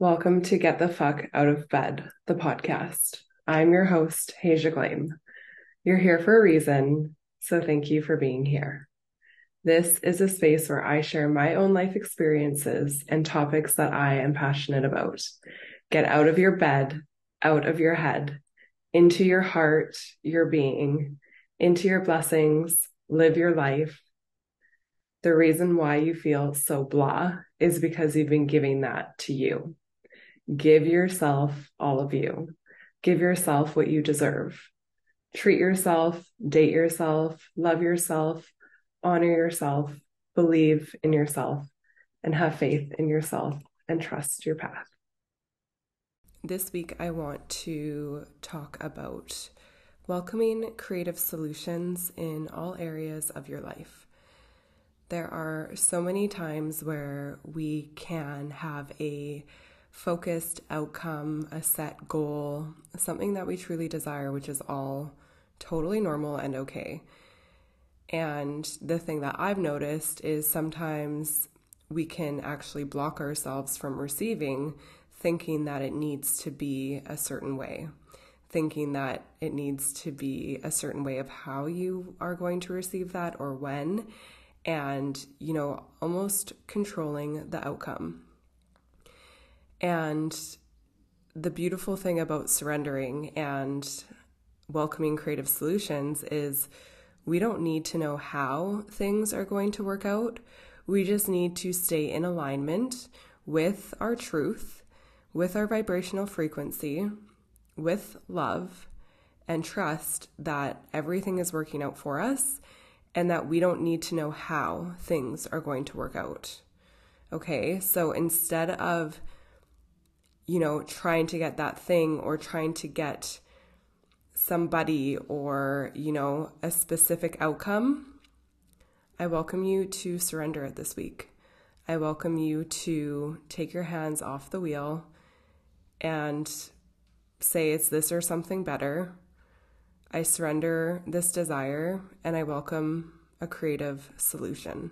Welcome to Get the Fuck Out of Bed, the podcast. I'm your host, Hasia Glame. You're here for a reason, so thank you for being here. This is a space where I share my own life experiences and topics that I am passionate about. Get out of your bed, out of your head, into your heart, your being, into your blessings, live your life. The reason why you feel so blah is because you've been giving that to you. Give yourself all of you. Give yourself what you deserve. Treat yourself, date yourself, love yourself, honor yourself, believe in yourself, and have faith in yourself and trust your path. This week, I want to talk about welcoming creative solutions in all areas of your life. There are so many times where we can have a focused outcome, a set goal, something that we truly desire, which is all totally normal and okay. And the thing that I've noticed is sometimes we can actually block ourselves from receiving, thinking that it needs to be a certain way, thinking that it needs to be a certain way of how you are going to receive that or when, and, you know, almost controlling the outcome. And the beautiful thing about surrendering and welcoming creative solutions is we don't need to know how things are going to work out. We just need to stay in alignment with our truth, with our vibrational frequency, with love, and trust that everything is working out for us and that we don't need to know how things are going to work out. Okay, so instead of you know, trying to get that thing or trying to get somebody or, you know, a specific outcome, I welcome you to surrender it this week. I welcome you to take your hands off the wheel and say it's this or something better. I surrender this desire and I welcome a creative solution.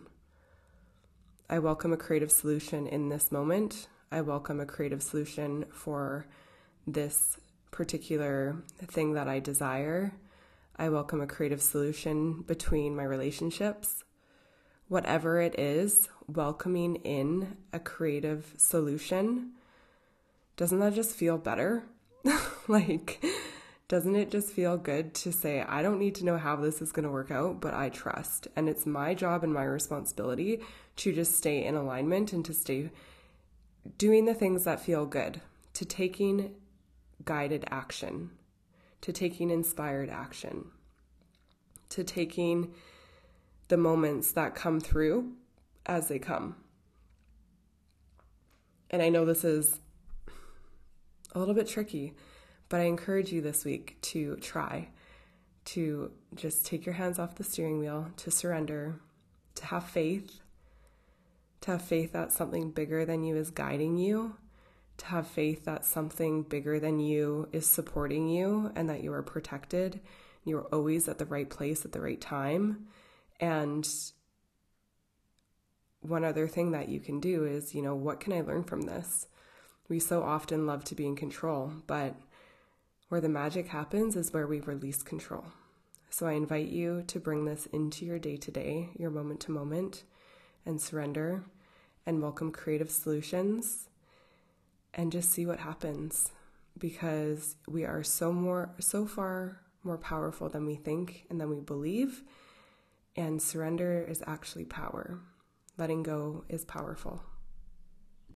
I welcome a creative solution in this moment. I welcome a creative solution for this particular thing that I desire. I welcome a creative solution between my relationships. Whatever it is, welcoming in a creative solution, doesn't that just feel better? like, doesn't it just feel good to say, I don't need to know how this is going to work out, but I trust? And it's my job and my responsibility to just stay in alignment and to stay doing the things that feel good, to taking guided action, to taking inspired action, to taking the moments that come through as they come. And I know this is a little bit tricky, but I encourage you this week to try to just take your hands off the steering wheel, to surrender, to have faith to have faith that something bigger than you is guiding you, to have faith that something bigger than you is supporting you and that you are protected. You're always at the right place at the right time. And one other thing that you can do is, you know, what can I learn from this? We so often love to be in control, but where the magic happens is where we release control. So I invite you to bring this into your day to day, your moment to moment and surrender and welcome creative solutions and just see what happens because we are so more so far more powerful than we think and than we believe. And surrender is actually power. Letting go is powerful